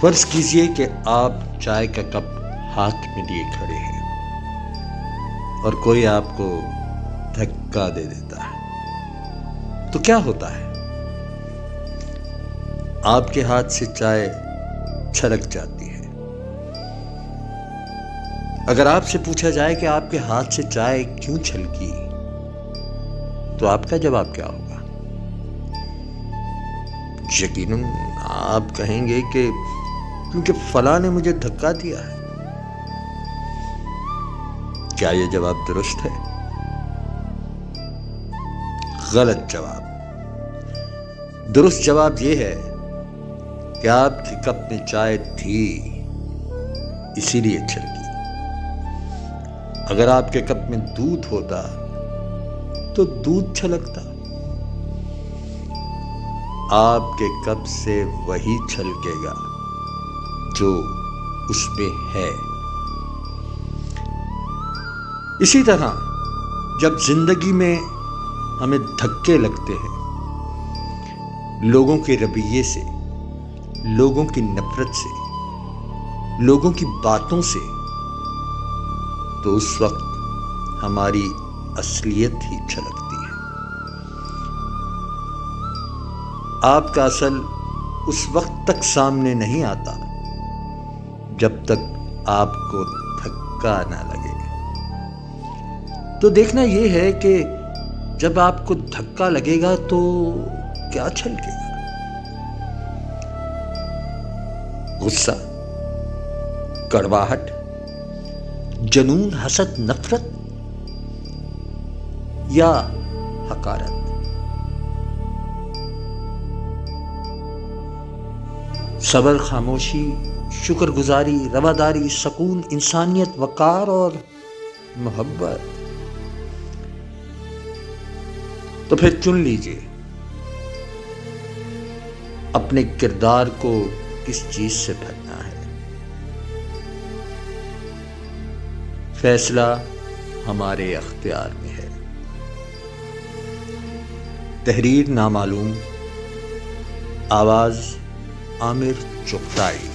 فرض کیجیے کہ آپ چائے کا کپ ہاتھ میں لیے کھڑے ہیں اور کوئی آپ کو دھکا دے دیتا ہے۔ تو کیا ہوتا ہے؟ آپ کے ہاتھ سے چائے چھلک جاتی ہے۔ اگر آپ سے پوچھا جائے کہ آپ کے ہاتھ سے چائے کیوں چھلکی، تو آپ کا جواب کیا ہوگا؟ یقیناً آپ کہیں گے کہ کیونکہ فلاں نے مجھے دھکا دیا ہے۔ کیا یہ جواب درست ہے؟ غلط جواب۔ درست جواب یہ ہے کہ آپ کے کپ میں چائے تھی، اسی لیے چھلکی۔ اگر آپ کے کپ میں دودھ ہوتا تو دودھ چھلکتا۔ آپ کے کپ سے وہی چھلکے گا۔ جو اس میں ہے۔ اسی طرح جب زندگی میں ہمیں دھکے لگتے ہیں، لوگوں کے رویے سے، لوگوں کی نفرت سے، لوگوں کی باتوں سے، تو اس وقت ہماری اصلیت ہی چھلکتی ہے۔ آپ کا اصل اس وقت تک سامنے نہیں آتا۔ جب تک آپ کو دھکا نہ لگے۔ تو دیکھنا یہ ہے کہ جب آپ کو دھکا لگے گا تو کیا چھلکے گا؟ غصہ، کڑواہٹ، جنون حسد، نفرت یا حکارت صبر، خاموشی شکر گزاری رواداری، سکون، انسانیت، وقار اور محبت۔ تو پھر چن لیجیے، اپنے کردار کو کس چیز سے بھرنا ہے؟ فیصلہ ہمارے اختیار میں ہے۔ تحریر نامعلوم، آواز عامر چکتائی